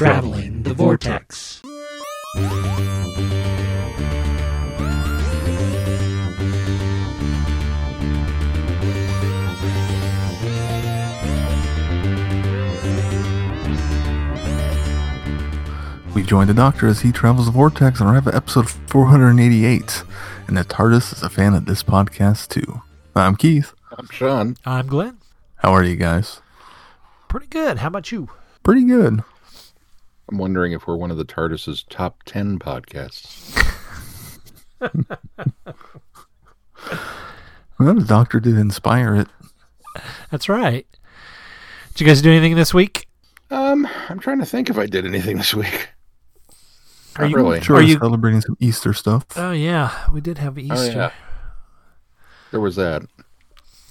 Traveling the Vortex. We join the Doctor as he travels the vortex and arrive at episode 488. And the TARDIS is a fan of this podcast too. I'm Keith. I'm Sean. I'm Glenn. How are you guys? Pretty good. How about you? Pretty good. I'm wondering if we're one of the TARDIS's top 10 podcasts. Well, the Doctor did inspire it. That's right. Did you guys do anything this week? Um, I'm trying to think if I did anything this week. Are Not you- really. Sure, Are we're you- celebrating some Easter stuff. Oh yeah, we did have Easter. Oh, yeah. There was that.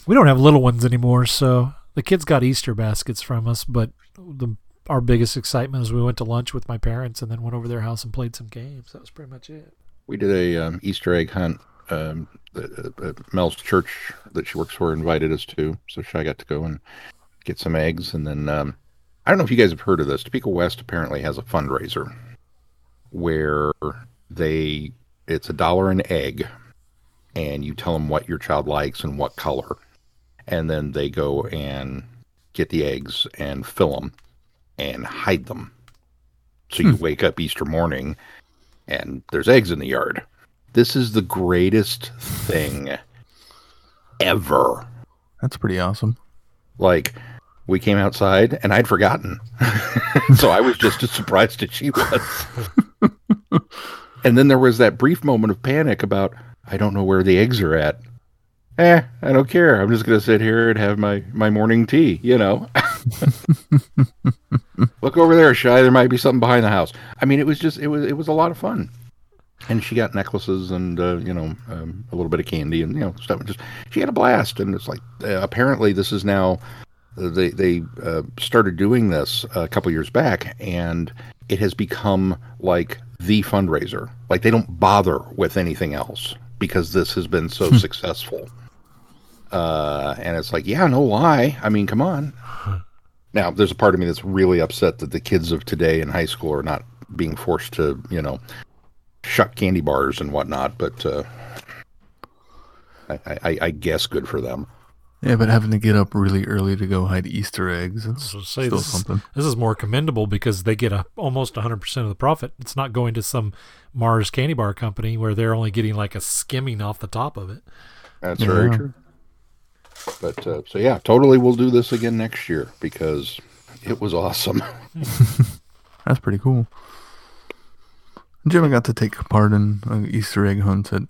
We don't have little ones anymore, so the kids got Easter baskets from us. But the our biggest excitement is we went to lunch with my parents and then went over their house and played some games. That was pretty much it. We did a um, Easter egg hunt. Um, Mel's church that she works for invited us to, so I got to go and get some eggs. And then um, I don't know if you guys have heard of this. Topeka West apparently has a fundraiser where they it's a dollar an egg, and you tell them what your child likes and what color, and then they go and get the eggs and fill them and hide them. So you hmm. wake up Easter morning and there's eggs in the yard. This is the greatest thing ever. That's pretty awesome. Like, we came outside and I'd forgotten. so I was just as surprised as she was. and then there was that brief moment of panic about, I don't know where the eggs are at. Eh, I don't care. I'm just going to sit here and have my, my morning tea, you know? Look over there, Shy. There might be something behind the house. I mean, it was just, it was, it was a lot of fun. And she got necklaces and, uh, you know, um, a little bit of candy and, you know, stuff. Just, she had a blast. And it's like, uh, apparently this is now, they they uh, started doing this a couple years back, and it has become like the fundraiser. Like they don't bother with anything else because this has been so successful. Uh, and it's like, yeah, no lie. I mean, come on. Now, there's a part of me that's really upset that the kids of today in high school are not being forced to, you know, shuck candy bars and whatnot. But uh, I, I, I guess good for them. Yeah, but having to get up really early to go hide Easter eggs, it's So say still this is, something. this is more commendable because they get a, almost 100% of the profit. It's not going to some Mars candy bar company where they're only getting like a skimming off the top of it. That's very true. But uh, so yeah, totally. We'll do this again next year because it was awesome. That's pretty cool. Jimmy got to take part in an Easter egg hunt at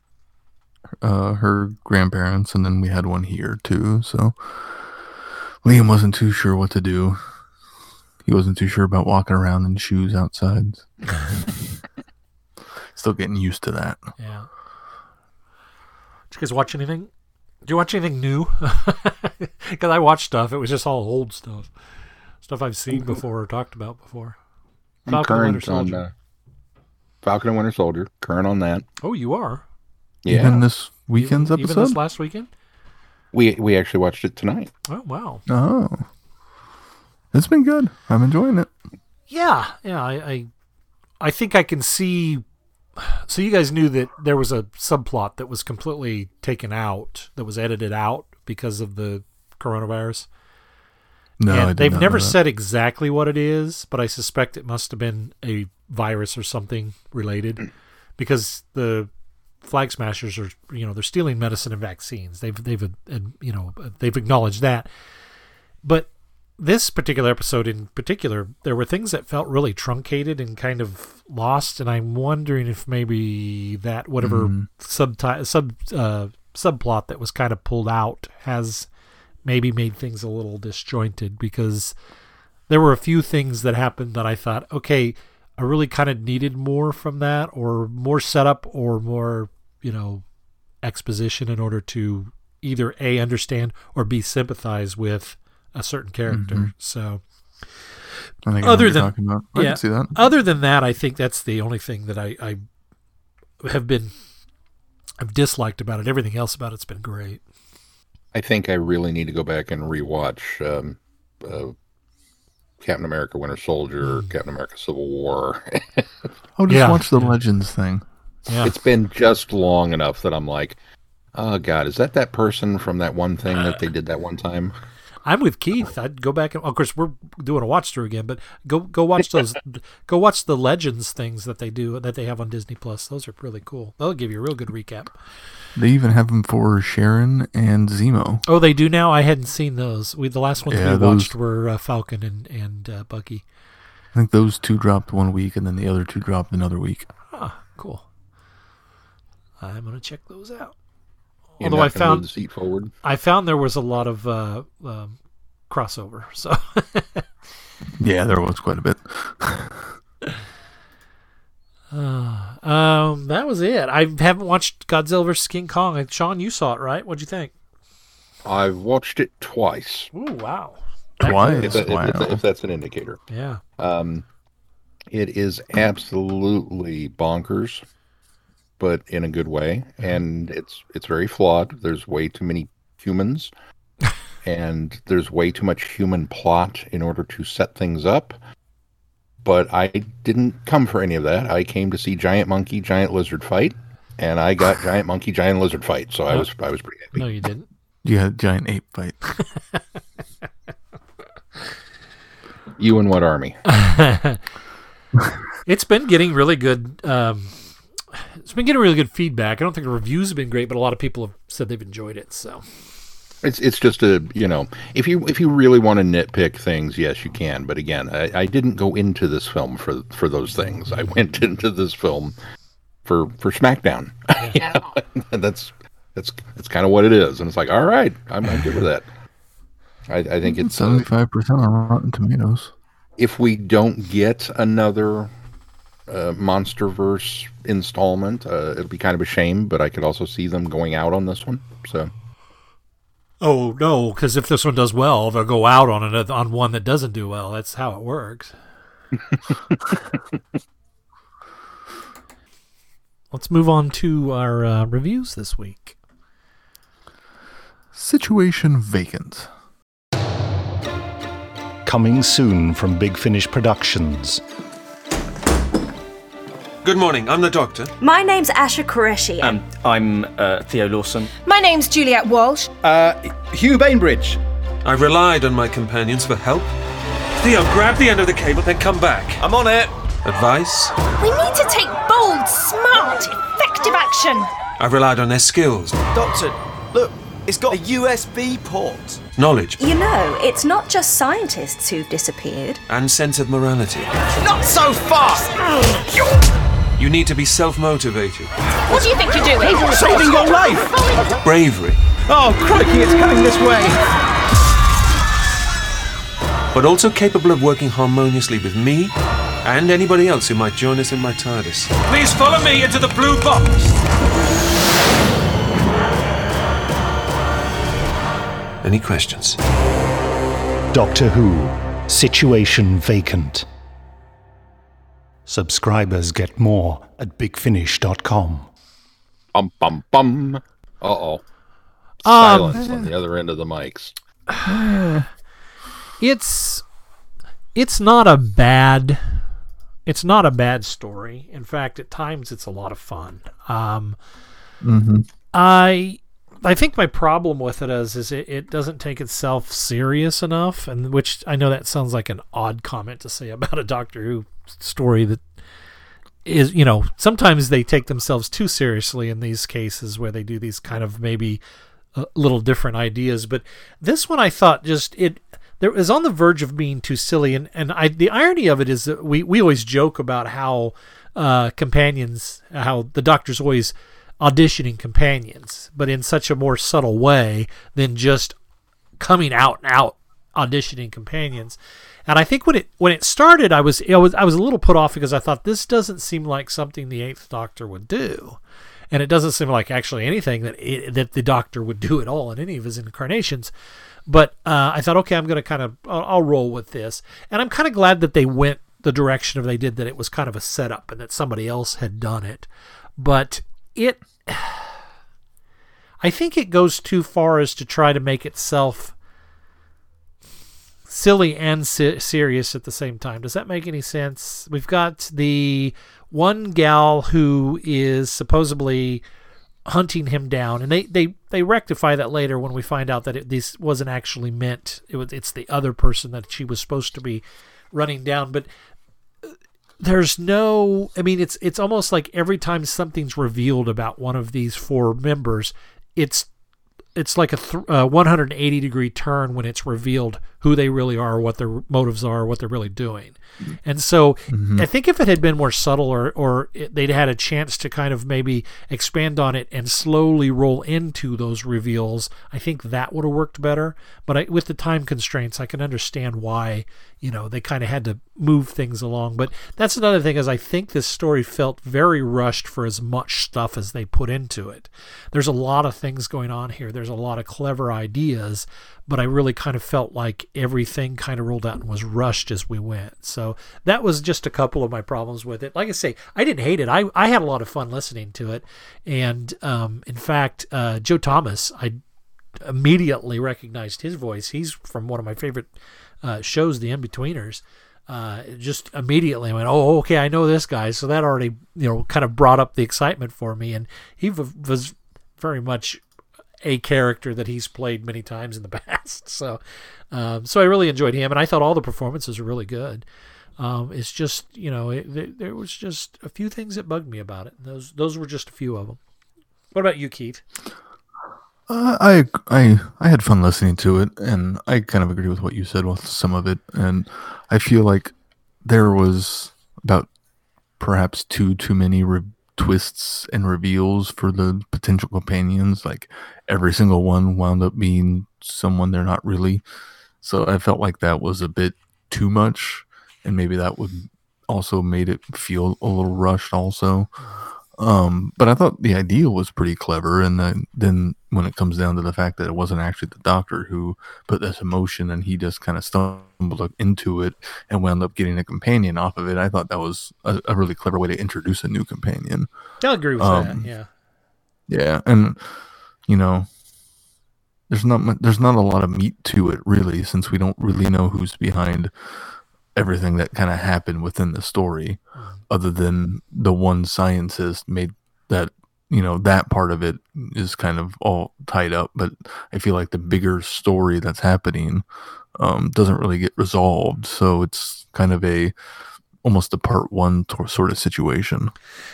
uh, her grandparents, and then we had one here too. So Liam wasn't too sure what to do. He wasn't too sure about walking around in shoes outside. Still getting used to that. Yeah. Did you guys watch anything? Did you watch anything new? Because I watched stuff. It was just all old stuff, stuff I've seen before or talked about before. I'm Falcon and Winter current on Soldier. uh, Falcon and Winter Soldier. Current on that. Oh, you are. Yeah, Even this weekend's even, episode. Even this last weekend. we we actually watched it tonight. Oh wow. oh, it's been good. I'm enjoying it. Yeah, yeah. I, I, I think I can see. So you guys knew that there was a subplot that was completely taken out, that was edited out because of the coronavirus. No, I they've never said exactly what it is, but I suspect it must have been a virus or something related, because the flag smashers are you know they're stealing medicine and vaccines. They've they've uh, you know they've acknowledged that, but this particular episode in particular, there were things that felt really truncated and kind of lost, and I'm wondering if maybe that whatever Mm-hmm. subti- sub uh, subplot that was kind of pulled out has maybe made things a little disjointed because there were a few things that happened that I thought, okay, I really kind of needed more from that, or more setup, or more, you know, exposition in order to either a understand or b sympathize with a certain character. Mm-hmm. So, I think other what than- talking about. I yeah. can see that. other than that, I think that's the only thing that I, I have been I've disliked about it. Everything else about it's been great. I think I really need to go back and rewatch um, uh, Captain America: Winter Soldier, Captain America: Civil War. Oh, just Yeah. watch the Legends thing. Yeah. it's been just long enough that I'm like, oh god, is that that person from that one thing that they did that one time? I'm with Keith. I'd go back and of course we're doing a watch through again, but go go watch those go watch the Legends things that they do that they have on Disney Plus. Those are really cool. They'll give you a real good recap. They even have them for Sharon and Zemo. Oh, they do now. I hadn't seen those. We the last ones Yeah, we those- watched were uh, Falcon and and uh, Bucky. I think those two dropped one week, and then the other two dropped another week. Ah, cool. I'm gonna check those out. You're Although I found the seat forward. I found there was a lot of uh, um, crossover. So Yeah, there was quite a bit. um, that was it. I haven't watched Godzilla vs King Kong. Sean, you saw it, right? What'd you think? I've watched it twice. Ooh, wow. Twice. If, that, if, if- if that's an indicator. Yeah. Um, it is absolutely bonkers, but in a good way, and it's it's very flawed. There's way too many humans, and there's way too much human plot in order to set things up. But I didn't come for any of that. I came to see giant monkey, giant lizard fight, and I got giant monkey, giant lizard fight. So I was I was pretty happy. No, you didn't. You had a giant ape fight. You and what army? It's been getting really good. Um, it's been getting really good feedback. I don't think the reviews have been great, but a lot of people have said they've enjoyed it. So It's it's just a you know if you if you really want to nitpick things, yes, you can. But again, I, I didn't go into this film for for those things. I went into this film for for SmackDown. yeah, and that's that's that's kind of what it is. And it's like, all right, I'm, I'm good with that. I, I think it's uh, Seventy-five percent on Rotten Tomatoes. if we don't get another uh, MonsterVerse installment, uh, it'll be kind of a shame. But I could also see them going out on this one. So. Oh no, because if this one does well, they'll go out on another on one that doesn't do well. That's how it works. Let's move on to our uh, reviews this week. Situation vacant. Coming soon from Big Finish Productions. Good morning, I'm the doctor. My name's Asha Qureshi. Um, I'm uh, Theo Lawson. My name's Juliet Walsh. Uh, Hugh Bainbridge. I relied on my companions for help. Theo, grab the end of the cable, then come back. I'm on it. Advice? We need to take bold, smart, effective action. I relied on their skills. Doctor, look, it's got a USB port. Knowledge you know, it's not just scientists who've disappeared. and sense of morality. Not so fast! You need to be self motivated. What do you think you're doing? Saving your life! Bravery, Oh, crikey, it's coming this way! but also capable of working harmoniously with me and anybody else who might join us in my TARDIS. Please follow me into the blue box. Any questions? Doctor Who. Situation vacant. Subscribers get more at bigfinish.com. Bum bum bum. Uh oh. Um, Silence on the other end of the mics. it's it's not a bad it's not a bad story. In fact, at times it's a lot of fun. Um, I I think my problem with it is is it, it doesn't take itself serious enough, and which I know that sounds like an odd comment to say about a Doctor Who story that is you know sometimes they take themselves too seriously in these cases where they do these kind of maybe uh, little different ideas but this one i thought just it there is on the verge of being too silly and and i the irony of it is that we we always joke about how uh companions how the doctor's always auditioning companions but in such a more subtle way than just coming out and out auditioning companions. And I think when it when it started, I was I was I was a little put off because I thought this doesn't seem like something the Eighth Doctor would do, and it doesn't seem like actually anything that it, that the Doctor would do at all in any of his incarnations. But uh, I thought, okay, I'm going to kind of I'll, I'll roll with this, and I'm kind of glad that they went the direction of they did that. It was kind of a setup and that somebody else had done it, but it. I think it goes too far as to try to make itself silly and se- serious at the same time. Does that make any sense? We've got the one gal who is supposedly hunting him down, and they they they rectify that later when we find out that it, this wasn't actually meant. It was it's the other person that she was supposed to be running down, but uh, there's no i mean it's it's almost like every time something's revealed about one of these four members it's it's like a th- uh, 180 degree turn when it's revealed who they really are, what their motives are, what they're really doing. And so Mhm. I think if it had been more subtle or, or it, they'd had a chance to kind of maybe expand on it and slowly roll into those reveals, I think that would have worked better. But I, with the time constraints, I can understand why, you know, they kind of had to move things along. But that's another thing is I think this story felt very rushed for as much stuff as they put into it. There's a lot of things going on here. There's a lot of clever ideas, but I really kind of felt like everything kind of rolled out and was rushed as we went. So that was just a couple of my problems with it. Like I say, I didn't hate it. I, I had a lot of fun listening to it. And um, in fact, uh, Joe Thomas, I immediately recognized his voice. He's from one of my favorite uh, shows, The Inbetweeners. Uh, just immediately went, oh, okay, I know this guy. So that already, you know, kind of brought up the excitement for me. And he v- was very much a character that he's played many times in the past. So, um, so I really enjoyed him, and I thought all the performances were really good. Um, it's just, you know, it, there, there was just a few things that bugged me about it. Those, those were just a few of them. What about you, Keith? Uh, I I I had fun listening to it, and I kind of agree with what you said with some of it, and I feel like there was about perhaps two too many re- twists and reveals for the potential companions. Like every single one wound up being someone they're not really. So I felt like that was a bit too much, and maybe that would also made it feel a little rushed. Also, um, but I thought the idea was pretty clever, and then then when it comes down to the fact that it wasn't actually the doctor who put this emotion, and he just kind of stumbled into it and wound up getting a companion off of it, I thought that was a, a really clever way to introduce a new companion. I agree with Um, that. Yeah. Yeah, and you know, there's not there's not a lot of meat to it really, since we don't really know who's behind everything that kind of happened within the story, other than the one scientist made that you know that part of it is kind of all tied up. But I feel like the bigger story that's happening um, doesn't really get resolved, so it's kind of a almost a part one to- sort of situation.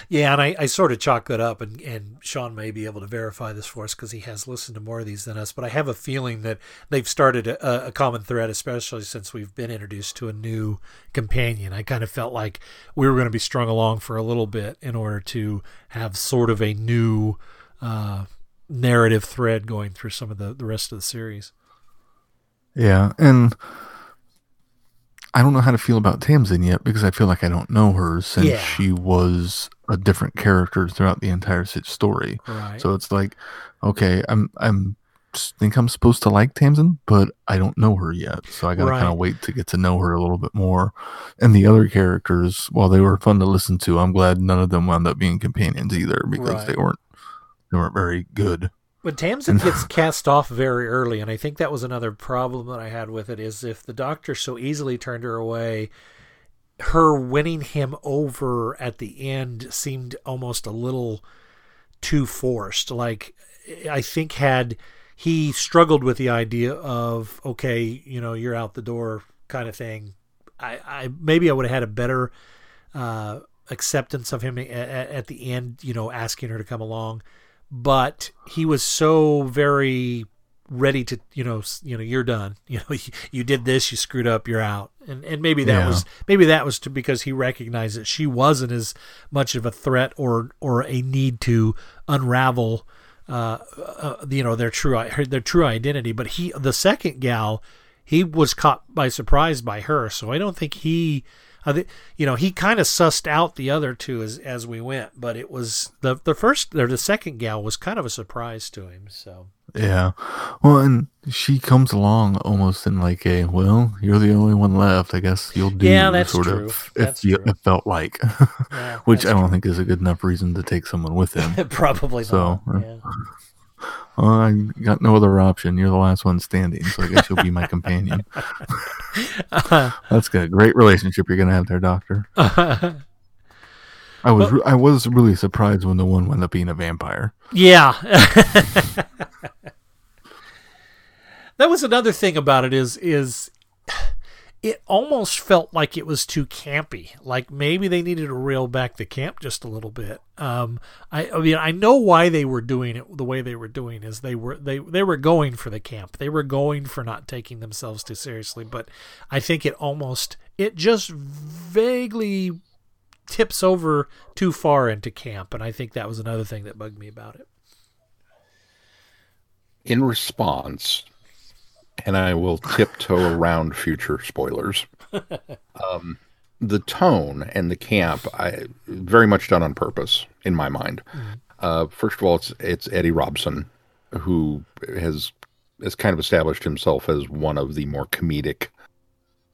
Yeah, and I, I sort of chalk that up, and, and Sean may be able to verify this for us because he has listened to more of these than us. But I have a feeling that they've started a, a common thread, especially since we've been introduced to a new companion. I kind of felt like we were going to be strung along for a little bit in order to have sort of a new uh, narrative thread going through some of the, the rest of the series. Yeah, and I don't know how to feel about Tamsin yet because I feel like I don't know her since Yeah. she was a different character throughout the entire story. Right. So it's like, okay, I'm I'm think I'm supposed to like Tamsin, but I don't know her yet, so I gotta kind of wait to get to know her a little bit more. And the other characters, while they were fun to listen to, I'm glad none of them wound up being companions either because Right. they weren't they weren't very good. But Tamsin gets cast off very early, and I think that was another problem that I had with it. Is if the doctor so easily turned her away, her winning him over at the end seemed almost a little too forced. Like I think had he struggled with the idea of okay, you know, you're out the door kind of thing, I, I maybe I would have had a better uh, acceptance of him at, at the end, you know, asking her to come along but he was so very ready to you know you know you're done. You know you, you did this you screwed up you're out. And and maybe that Yeah. was maybe that was to because he recognized that she wasn't as much of a threat or or a need to unravel uh, uh you know their true their true identity. But he the second gal he was caught by surprise by her. So i don't think he I think you know he kind of sussed out the other two as as we went, but it was the the first or the second gal was kind of a surprise to him. So Yeah. Well, and she comes along almost in like a, well, you're the only one left. I guess you'll do Yeah, that's sort true. of That's if you true. it felt like, Yeah, which I don't think is a good enough reason to take someone with him. probably So, not. uh, Yeah. Well, I got no other option. You're the last one standing, so I guess you'll be my companion. That's good. Great relationship you're gonna have there, Doctor. I was re- I was really surprised when the one wound up being a vampire. Yeah. that was another thing about it is is it almost felt like it was too campy. Like maybe they needed to reel back the camp just a little bit. Um, I, I mean, I know why they were doing it the way they were doing is they were they they were going for the camp. They were going for not taking themselves too seriously. But I think it almost it just vaguely tips over too far into camp, and I think that was another thing that bugged me about it. In response, and I will tiptoe around future spoilers. Um, the tone and the camp, I very much done on purpose in my mind. Uh, first of all, it's it's Eddie Robson, who has has kind of established himself as one of the more comedic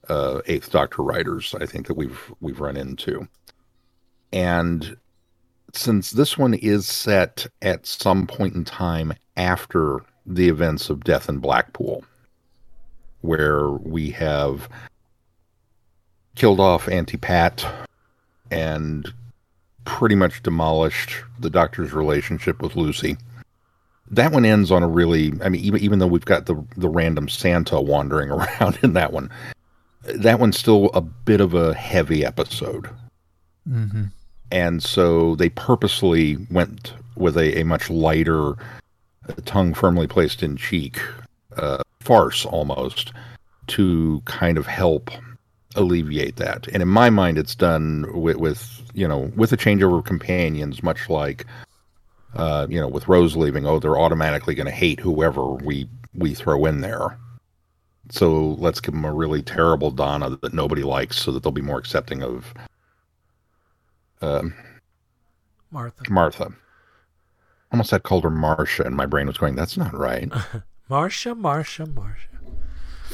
uh, Eighth Doctor writers I think that we've we've run into, and since this one is set at some point in time after the events of Death in Blackpool, where we have killed off Auntie Pat and pretty much demolished the doctor's relationship with Lucy. That one ends on a really, I mean, even even though we've got the the random Santa wandering around in that one, that one's still a bit of a heavy episode. Mm-hmm. And so they purposely went with a, a much lighter, tongue firmly placed in cheek uh, farce almost to kind of help alleviate that. And in my mind, it's done with, with you know with a changeover of companions, much like uh, you know with Rose leaving. Oh, they're automatically going to hate whoever we we throw in there. So let's give them a really terrible Donna that nobody likes, so that they'll be more accepting of um, Martha. Martha. Almost had called her Marcia, and my brain was going, "That's not right." Marcia, Marcia, Marcia.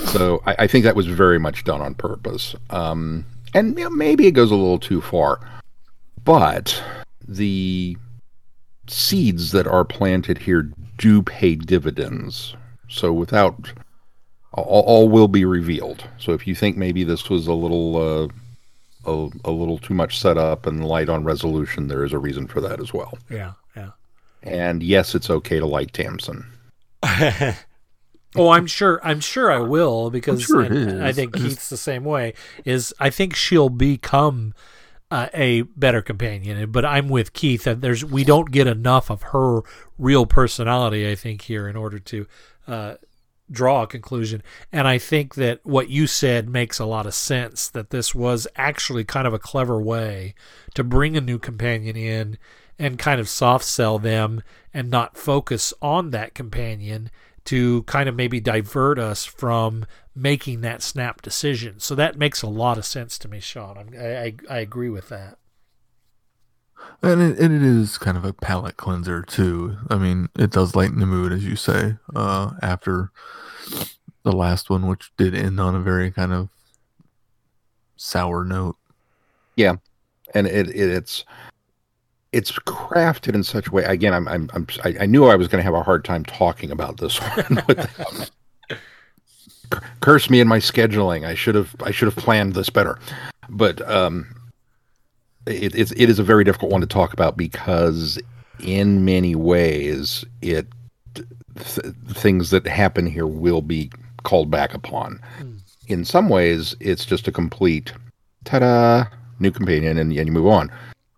So I, I think that was very much done on purpose. Um, and you know, maybe it goes a little too far, but the seeds that are planted here do pay dividends. So without all, all will be revealed. So if you think maybe this was a little uh, a, a little too much setup and light on resolution, there is a reason for that as well. Yeah, yeah. And yes, it's okay to like Tamsin. Oh, I'm sure. I'm sure I will because sure and I think Keith's the same way. Is I think she'll become uh, a better companion. But I'm with Keith that there's we don't get enough of her real personality. I think here in order to uh, draw a conclusion. And I think that what you said makes a lot of sense. That this was actually kind of a clever way to bring a new companion in and kind of soft sell them and not focus on that companion to kind of maybe divert us from making that snap decision. So that makes a lot of sense to me, Sean. I'm, I, I I agree with that. And it, and it is kind of a palate cleanser too. I mean, it does lighten the mood, as you say. Uh, after the last one, which did end on a very kind of sour note. Yeah, and it, it it's it's crafted in such a way. Again, I'm I'm, I'm I, I knew I was going to have a hard time talking about this one. Curse me in my scheduling. I should have I should have planned this better. But um, it, it's it is a very difficult one to talk about because in many ways it th- things that happen here will be called back upon. In some ways, it's just a complete ta-da new companion and, and you move on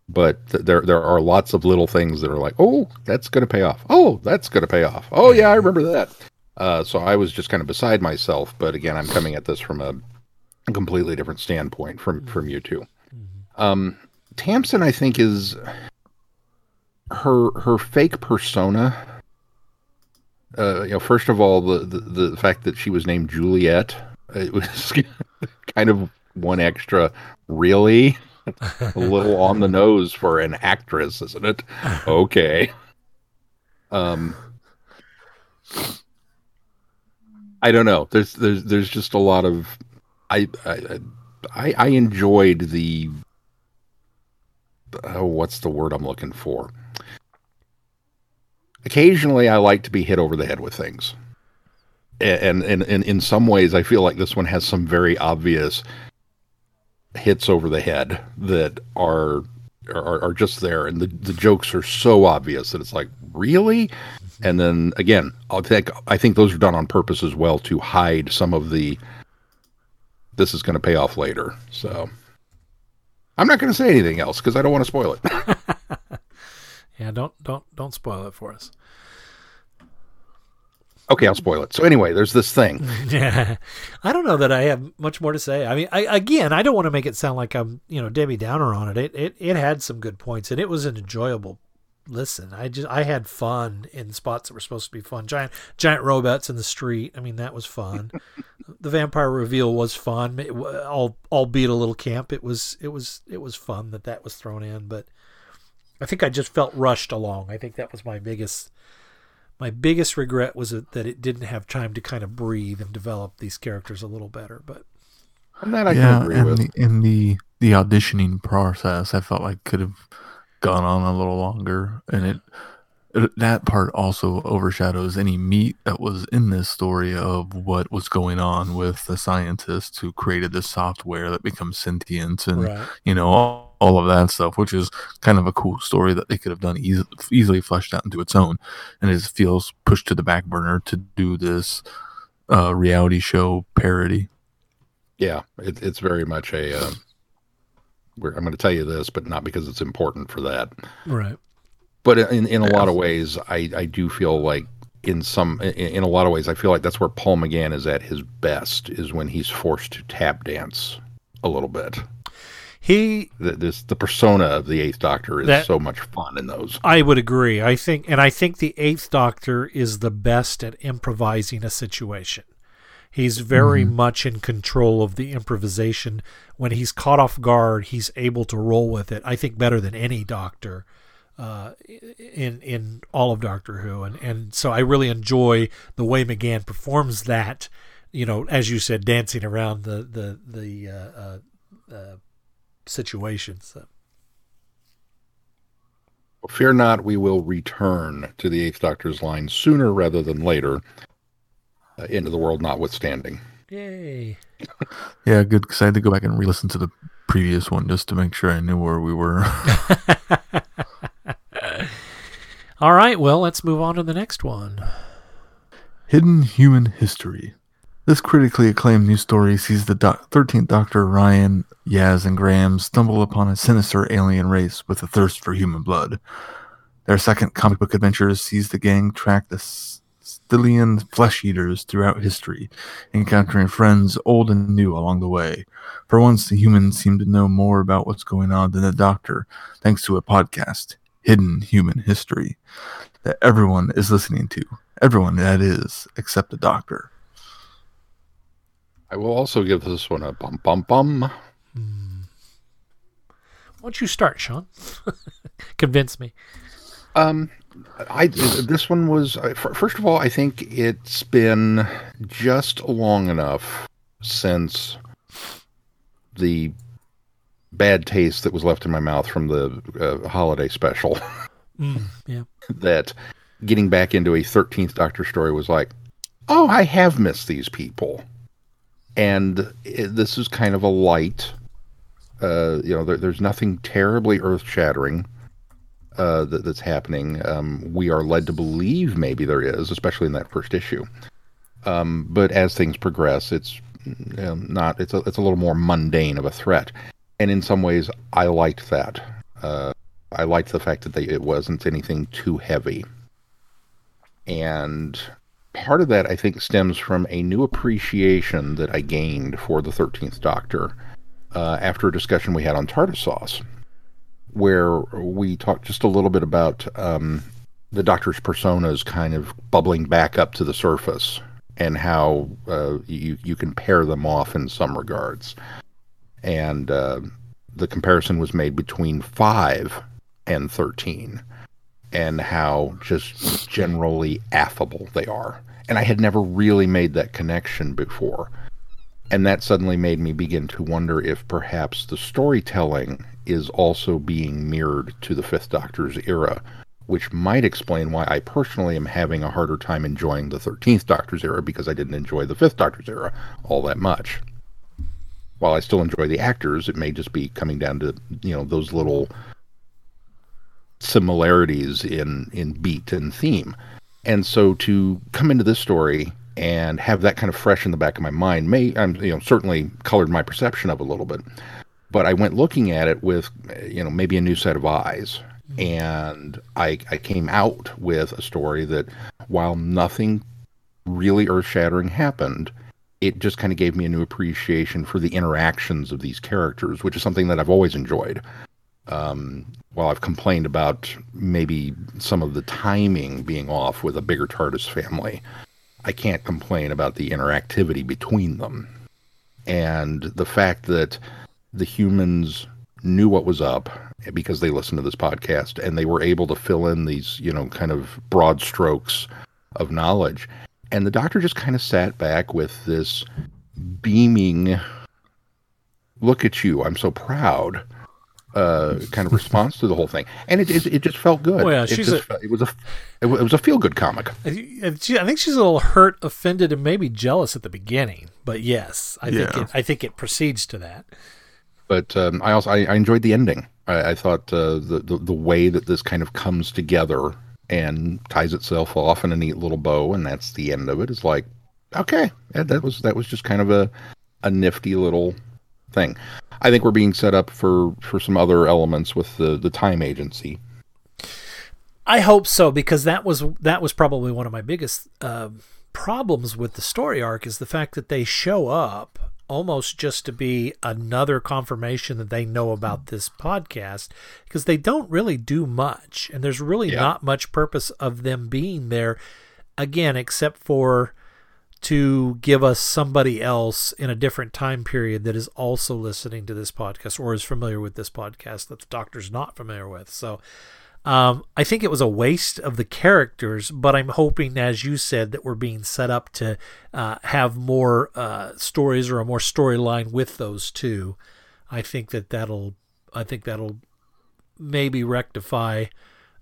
but th- there there are lots of little things that are like oh that's going to pay off. Oh that's going to pay off. Oh yeah i remember that. Uh, so i was just kind of beside myself but again i'm coming at this from a completely different standpoint from from you two. Um tamsin i think is her her fake persona uh, you know, first of all, the, the the fact that she was named Juliet, it was kind of one extra. Really, a little on the nose for an actress, isn't it? Okay. Um, I don't know. There's there's there's just a lot of I I I, I enjoyed the oh what's the word I'm looking for? occasionally I like to be hit over the head with things. And, and, and in some ways, I feel like this one has some very obvious hits over the head that are are, are just there, and the, the jokes are so obvious that it's like, really? And then again, I think I think those are done on purpose as well to hide some of the. This is going to pay off later, so I'm not going to say anything else because I don't want to spoil it. yeah, don't don't don't spoil it for us. Okay, I'll spoil it. So anyway, there's this thing. Yeah, I don't know that I have much more to say. I mean, I, again, I don't want to make it sound like I'm, you know, Debbie Downer on it. It it it had some good points, and it was an enjoyable listen. I just I had fun in spots that were supposed to be fun. Giant giant robots in the street. I mean, that was fun. the vampire reveal was fun. It, all albeit a little camp. It was it was it was fun that that was thrown in, but I think I just felt rushed along. I think that was my biggest my biggest regret was that it didn't have time to kind of breathe and develop these characters a little better. But and that I yeah, can agree and with. The, in the the auditioning process, I felt like could have gone on a little longer, and it, it that part also overshadows any meat that was in this story of what was going on with the scientists who created the software that becomes sentient and Right. you know all, all of that stuff, which is kind of a cool story that they could have done easy, easily fleshed out into its own, and it feels pushed to the back burner to do this uh, reality show parody. Yeah, it, it's very much a. Uh, we're, I'm going to tell you this, but not because it's important for that. right, But in in a lot of ways, I I do feel like in some in, in a lot of ways, I feel like that's where Paul McGann is at his best is when he's forced to tap dance a little bit. He The, this the persona of the Eighth Doctor is That- so much fun in those. I would agree. I think, and I think the Eighth Doctor is the best at improvising a situation. He's very much in control of the improvisation. When he's caught off guard, he's able to roll with it. I think better than any Doctor uh, in in all of Doctor Who, and and so I really enjoy the way McGann performs that. You know, as you said, dancing around the the the uh, uh, situations. So. Fear not, we will return to the Eighth Doctor's line sooner rather than later. Uh, into the world, notwithstanding. Yay! Yeah, good because I had to go back and re-listen to the previous one just to make sure I knew where we were. All right, well, let's move on to the next one. Hidden Human History. This critically acclaimed new story sees the doc- 13th Doctor Ryan, Yaz, and Graham stumble upon a sinister alien race with a thirst for human blood. Their second comic book adventure sees the gang track the S- Stylian flesh eaters throughout history, encountering friends old and new along the way. For once, the humans seem to know more about what's going on than the Doctor, thanks to a podcast, Hidden Human History, that everyone is listening to. Everyone, that is, except the Doctor. I will also give this one a bum bum bum. Why don't you start, Sean? Convince me. Um, I this one was first of all. I think it's been just long enough since the bad taste that was left in my mouth from the uh, holiday special Mm, yeah. that getting back into a 13th Doctor story was like, oh, I have missed these people. And it, this is kind of a light, uh, you know, there, there's nothing terribly earth shattering uh, that, that's happening. Um, we are led to believe maybe there is, especially in that first issue. Um, but as things progress, it's um, not, it's a, it's a little more mundane of a threat. And in some ways, I liked that. Uh, I liked the fact that they, it wasn't anything too heavy. And part of that, I think, stems from a new appreciation that I gained for the 13th Doctor uh, after a discussion we had on tartar sauce, where we talked just a little bit about um, the Doctor's personas kind of bubbling back up to the surface and how uh, you, you can pair them off in some regards. And uh, the comparison was made between 5 and 13 and how just generally affable they are. And I had never really made that connection before. And that suddenly made me begin to wonder if perhaps the storytelling is also being mirrored to the Fifth Doctor's era, which might explain why I personally am having a harder time enjoying the 13th Doctor's era because I didn't enjoy the 5th Doctor's era all that much. While I still enjoy the actors, it may just be coming down to, you know, those little similarities in in beat and theme. And so to come into this story and have that kind of fresh in the back of my mind may I'm you know certainly colored my perception of a little bit. But I went looking at it with you know maybe a new set of eyes and I I came out with a story that while nothing really earth-shattering happened, it just kind of gave me a new appreciation for the interactions of these characters, which is something that I've always enjoyed. Um, while I've complained about maybe some of the timing being off with a bigger TARDIS family, I can't complain about the interactivity between them. And the fact that the humans knew what was up because they listened to this podcast and they were able to fill in these, you know, kind of broad strokes of knowledge. And the doctor just kind of sat back with this beaming, look at you, I'm so proud uh, kind of response to the whole thing, and it it, it just felt good. Well, yeah, it, just, a- it was a it was a feel good comic. I think she's a little hurt, offended, and maybe jealous at the beginning. But yes, I think it, I think it proceeds to that. But um, I also I, I enjoyed the ending. I, I thought uh, the, the the way that this kind of comes together and ties itself off in a neat little bow, and that's the end of it. Is like okay, that, that was that was just kind of a a nifty little thing. I think we're being set up for for some other elements with the the time agency. I hope so because that was that was probably one of my biggest um problems with the story arc is the fact that they show up almost just to be another confirmation that they know about this podcast because they don't really do much and there's really not much purpose of them being there again except for to give us somebody else in a different time period that is also listening to this podcast or is familiar with this podcast that the doctor's not familiar with. So um, I think it was a waste of the characters, but I'm hoping, as you said, that we're being set up to uh, have more uh, stories or a more storyline with those two. I think that that'll, I think that'll maybe rectify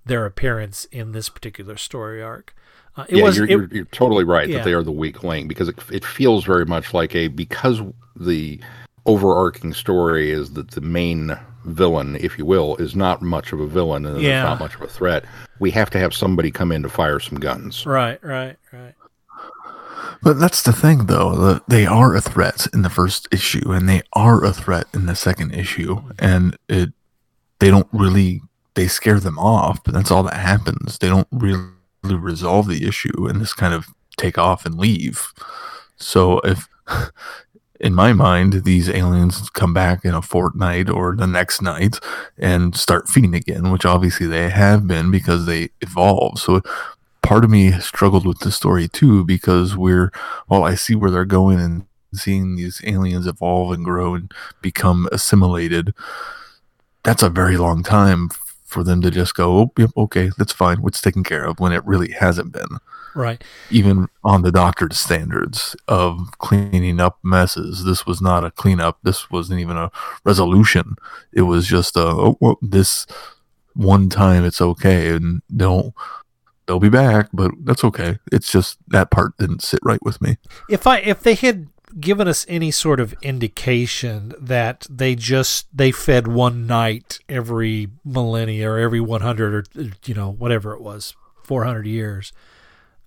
their appearance in this particular story arc. Uh, it yeah, was you're, it- you're, you're totally right Yeah. that they are the weak link because it, it feels very much like a because the overarching story is that the main villain, if you will, is not much of a villain and Yeah. not much of a threat. We have to have somebody come in to fire some guns. right, right, right. But that's the thing, though. The, they are a threat in the first issue, and they are a threat in the second issue, and it they don't really they scare them off, but that's all that happens. They don't really resolve the issue and just kind of take off and leave. So if in my mind these aliens come back in a fortnight or the next night and start feeding again, which obviously they have been because they evolve. So part of me struggled with the story too because we're well i see where they're going and seeing these aliens evolve and grow and become assimilated that's a very long time for them to just go oh yep okay that's fine it's taken care of when it really hasn't been Right. even on the doctor's standards of cleaning up messes this was not a cleanup this wasn't even a resolution it was just a oh well, this one time it's okay and don't they'll be back, but that's okay. It's just that part didn't sit right with me. if I if they had given us any sort of indication that they just they fed one night every millennia or every 100 or you know whatever it was 400 years.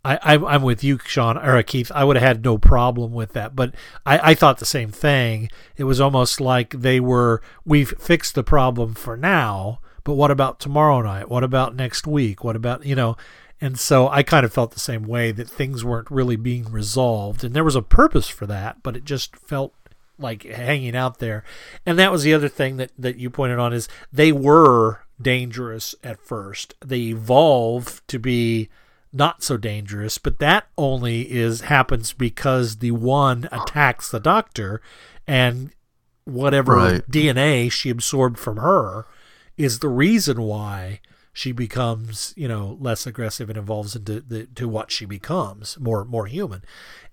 I, I I'm with you Sean or uh, Keith. I would have had no problem with that but I, I thought the same thing. It was almost like they were we've fixed the problem for now but what about tomorrow night? What about next week? What about you know and so I kind of felt the same way that things weren't really being resolved. And there was a purpose for that, but it just felt like hanging out there. And that was the other thing that, that you pointed on is they were dangerous at first. They evolve to be not so dangerous, but that only is happens because the one attacks the doctor and whatever Right. DNA she absorbed from her is the reason why she becomes, you know, less aggressive and evolves into the, to what she becomes, more more human.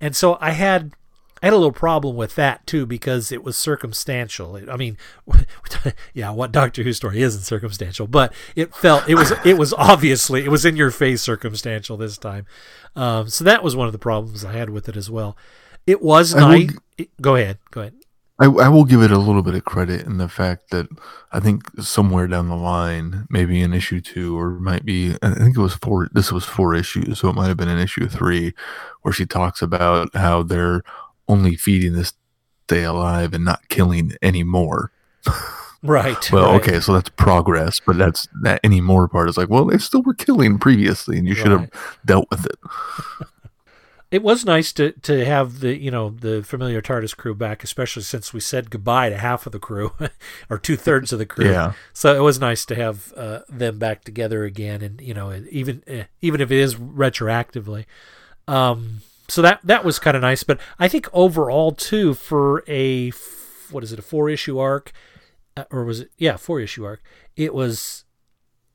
And so I had I had a little problem with that too because it was circumstantial. I mean, yeah, what Doctor Who story isn't circumstantial, but it felt it was it was obviously it was in your face circumstantial this time. Um, so that was one of the problems I had with it as well. It was I will nice. Go ahead. Go ahead. I, I will give it a little bit of credit in the fact that I think somewhere down the line, maybe in issue two, or might be, I think it was four, this was four issues, so it might have been in issue three, where she talks about how they're only feeding this stay alive and not killing anymore. Right. Well, right. okay, so that's progress, but that's that anymore part is like, well, they still were killing previously, and you should Right. have dealt with it. It was nice to to have the you know the familiar TARDIS crew back, especially since we said goodbye to half of the crew or two thirds of the crew. Yeah. So it was nice to have uh, them back together again, and you know even eh, even if it is retroactively. Um, so that that was kind of nice, but I think overall too for a what is it a four issue arc, uh, or was it yeah four issue arc? It was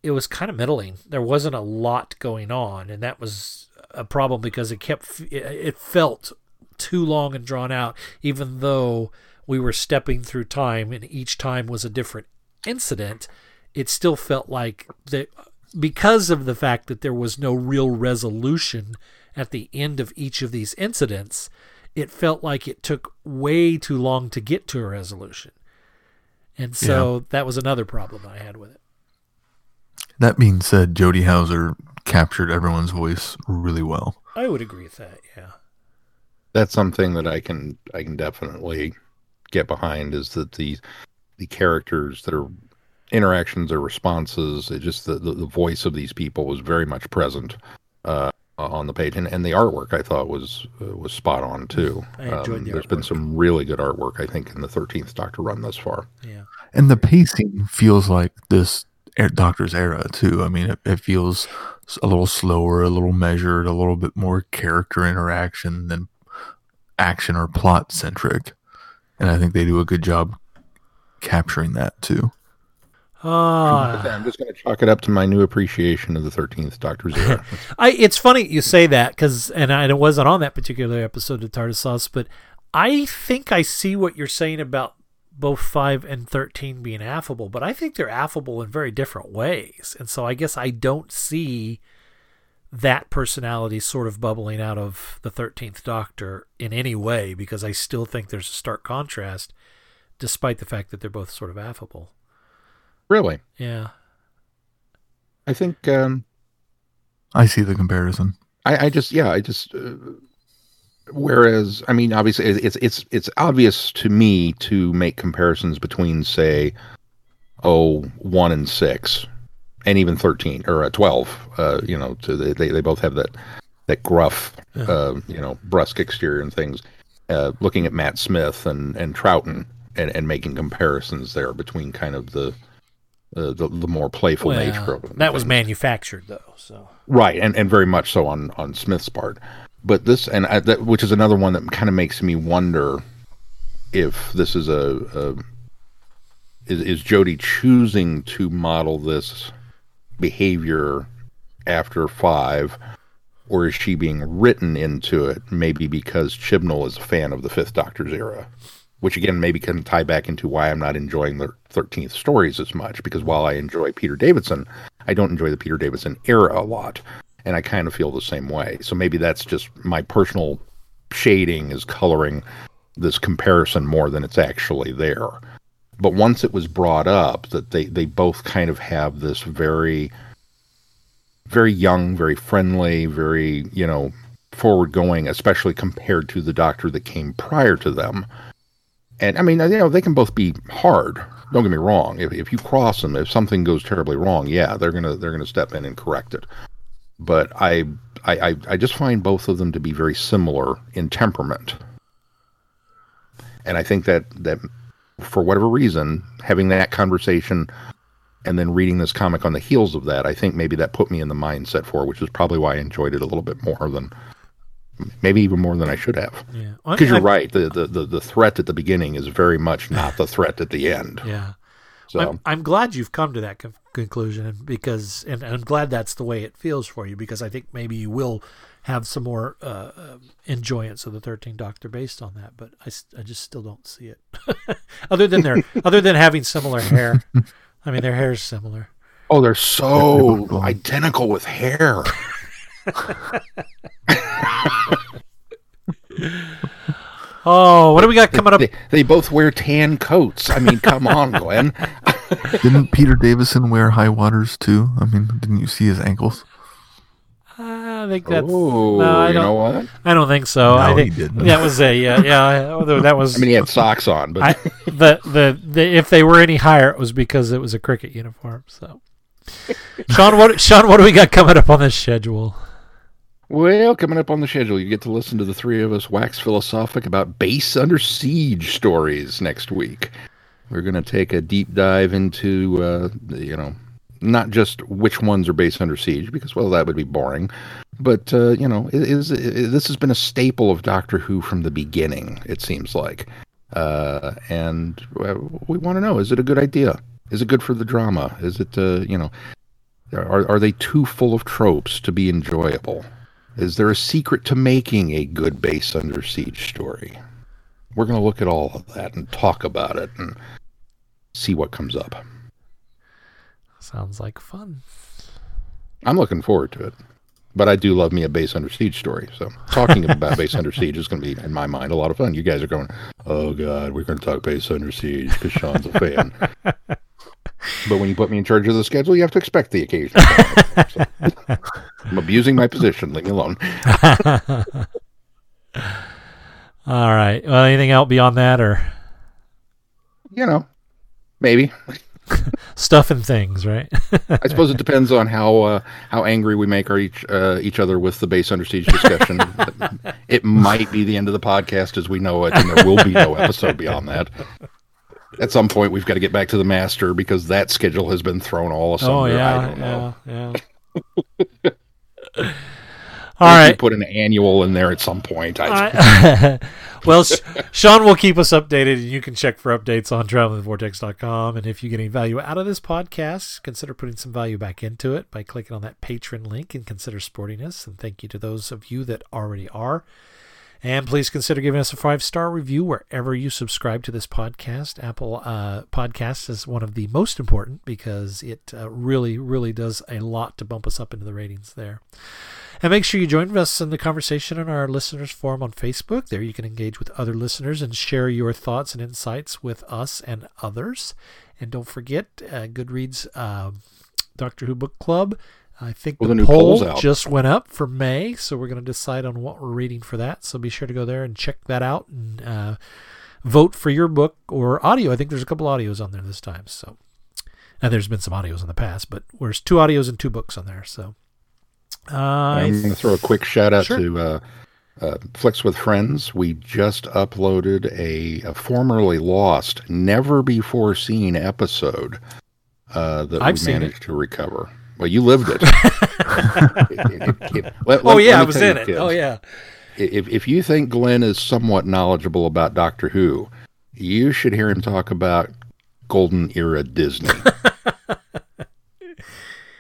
it was kind of middling. There wasn't a lot going on, and that was a problem because it kept it felt too long and drawn out, even though we were stepping through time, and each time was a different incident. It still felt like that because of the fact that there was no real resolution at the end of each of these incidents. It felt like it took way too long to get to a resolution. And so that was another problem I had with it. That being said, Jody Houser captured everyone's voice really well. I would agree with that. Yeah. that's something that I can I can definitely get behind is that the the characters that are interactions or responses, it just the, the, the voice of these people was very much present uh, on the page, and, and the artwork I thought was uh, was spot on too. I enjoyed the There's been some really good artwork I think in the Thirteenth Doctor run thus far. Yeah. And the pacing feels like this Doctor's era too. I mean, it, it feels a little slower, a little measured, a little bit more character interaction than action or plot centric. And I think they do a good job capturing that too. Ah. I'm just going to chalk it up to my new appreciation of the Thirteenth Doctor's era. I it's funny you say that because and I, and it wasn't on that particular episode of TARDIS Sauce, but I think I see what you're saying about both five and thirteen being affable, but I think they're affable in very different ways, and so I guess I don't see that personality sort of bubbling out of the thirteenth Doctor in any way because I still think there's a stark contrast, despite the fact that they're both sort of affable. really, Yeah. I think um, I see the comparison. I, I just yeah I just uh, whereas I mean obviously it's it's it's obvious to me to make comparisons between say oh one and six and even 13 or uh, 12 uh, you know to the, they, they both have that that gruff uh, you know brusque exterior and things uh, looking at Matt Smith and and Troughton and, and making comparisons there between kind of the uh, the, the more playful nature of them. that was manufactured though, so Right, and, and very much so on on Smith's part. But this and I, that, which is another one that kind of makes me wonder if this is a, a is is Jodie choosing to model this behavior after five, or is she being written into it? Maybe because Chibnall is a fan of the Fifth Doctor's era, which again maybe can tie back into why I'm not enjoying the Thirteenth stories as much. Because while I enjoy Peter Davison, I don't enjoy the Peter Davison era a lot, and I kind of feel the same way. So maybe that's just my personal shading is coloring this comparison more than it's actually there. But once it was brought up that they they both kind of have this very very young, very friendly, very, you know, forward going, especially compared to the doctor that came prior to them. And I mean, you know, they can both be hard. Don't get me wrong. If if you cross them, if something goes terribly wrong, yeah, they're gonna they're gonna step in and correct it. But I I I, I just find both of them to be very similar in temperament. And I think that that for whatever reason, having that conversation and then reading this comic on the heels of that, I think maybe that put me in the mindset for, it, which is probably why I enjoyed it a little bit more than maybe even more than I should have. Yeah. Because you're I- right. The, the the the threat at the beginning is very much not the threat at the end. Yeah. So I'm, I'm glad you've come to that conclusion because and I'm glad that's the way it feels for you because I think maybe you will have some more uh, enjoyance of the Thirteenth Doctor based on that. But I, I just still don't see it. other than their other than having similar hair. I mean, their hair is similar. Oh, they're so identical with hair. Oh, what do we got coming up? They, they both wear tan coats. I mean, come on, Glenn. Didn't Peter Davison wear high waters too? I mean, didn't you see his ankles? I think that's. Oh, no, I don't, know what? I don't think so. I No, think he didn't. that was a yeah, yeah. although that was. I mean, he had socks on, but I, the, the the if they were any higher, it was because it was a cricket uniform. So, Sean, what Sean, what do we got coming up on this schedule? Well, coming up on the schedule, you get to listen to the three of us wax philosophic about base under siege stories next week. We're going to take a deep dive into, uh, you know, not just which ones are base under siege, because, well, that would be boring. But, uh, you know, it is, it, this has been a staple of Doctor Who from the beginning, it seems like. Uh, and we want to know is it a good idea? Is it good for the drama? Is it, uh, you know, are, are they too full of tropes to be enjoyable? Is there a secret to making a good base under siege story? We're going to look at all of that and talk about it and see what comes up. Sounds like fun. I'm looking forward to it. But I do love me a base under siege story. So talking about base under siege is going to be, in my mind, a lot of fun. You guys are going, oh God, we're going to talk base under siege because Sean's a fan. but when you put me in charge of the schedule, you have to expect the occasion. So, I'm abusing my position. Leave me alone. All right. Well, anything else beyond that, or You know, maybe. stuff and things, right? I suppose it depends on how uh, how angry we make our each uh, each other with the base under siege discussion. it might be the end of the podcast as we know it, and there will be no episode beyond that. At some point, we've got to get back to the master because that schedule has been thrown all asunder. oh I yeah, don't know. yeah, yeah. All right. put an annual in there at some point. I, I- well, Sean will keep us updated, and you can check for updates on travelingthevortex.com. And if you get any value out of this podcast, consider putting some value back into it by clicking on that Patreon link and consider supporting us. And thank you to those of you that already are. And please consider giving us a five star review wherever you subscribe to this podcast. Apple uh, Podcasts is one of the most important because it uh, really, really does a lot to bump us up into the ratings there. And make sure you join us in the conversation in our listeners forum on Facebook. There you can engage with other listeners and share your thoughts and insights with us and others. And don't forget, uh, Goodreads um, Doctor Who Book Club. I think Well, the, the poll poll's out. just went up for May, so we're going to decide on what we're reading for that. So be sure to go there and check that out and uh, vote for your book or audio. I think there's a couple audios on there this time. So, and there's been some audios in the past, but there's two audios and two books on there. So, uh, I'm going to throw a quick shout out Sure. to uh, uh, Flicks with Friends. We just uploaded a, a formerly lost, never before seen episode uh, that I've we managed to recover. Well, you lived it. Let- oh let- yeah, let I was in it. kids, Oh yeah. If, if you think Glenn is somewhat knowledgeable about Doctor Who, you should hear him talk about Golden Era Disney.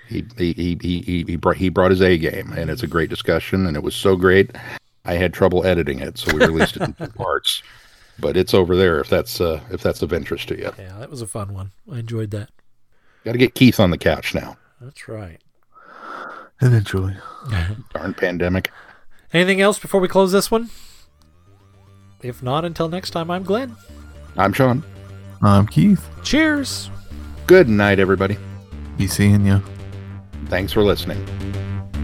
he, he, he, he, he, he, brought, he brought his A game, and it's a great discussion, and it was so great. I had trouble editing it, so we released it in two parts. But it's over there if that's uh, if that's of interest to you. Yeah, that was a fun one. I enjoyed that. Got to get Keith on the couch now. That's right. Eventually. Darn pandemic. Anything else before we close this one? If not, until next time, I'm Glenn. I'm Sean. I'm Keith. Cheers. Good night, everybody. Be seeing you. Thanks for listening.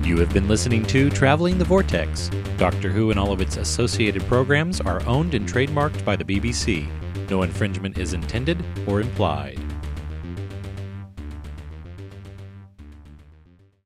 You have been listening to Traveling the Vortex. Doctor Who and all of its associated programs are owned and trademarked by the BBC. No infringement is intended or implied.